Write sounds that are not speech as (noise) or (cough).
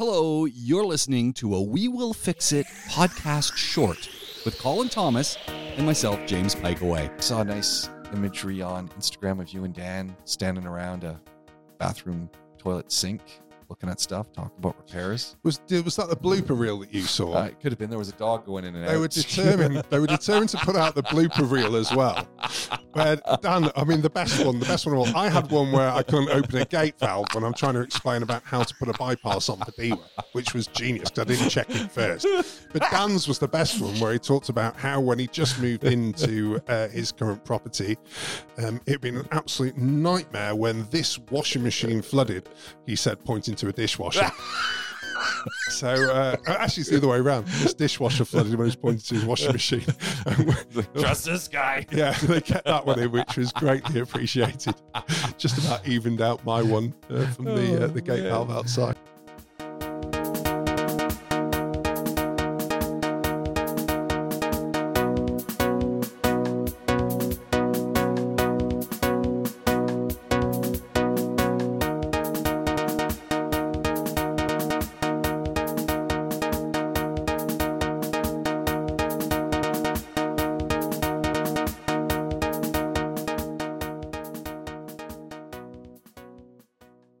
Hello, you're listening to a We Will Fix It podcast short with Colin Thomas and myself, James Piecowye. saw nice imagery on Instagram of you and Dan standing around a bathroom toilet sink, looking at stuff, talking about repairs. Was was that the blooper reel that you saw? Uh, it could have been there was a dog going in and they out. were determined. they were determined to put out the blooper reel as well. (laughs) Where Dan, I mean, the best one, the best one of all. I had one where I couldn't open a gate valve when I'm trying to explain about how to put a bypass on the Padilla, which was genius I didn't check it first. But Dan's was the best one where he talked about how when he just moved into uh, his current property, um, it'd been an absolute nightmare when this washing machine flooded. He said, pointing to a dishwasher. (laughs) So uh, actually, it's the other way around. This dishwasher flooded when he was pointing to his washing machine. (laughs) Trust this guy. (laughs) yeah, they kept that one in, which was greatly appreciated. Just about evened out my one uh, from the uh, the gate valve outside.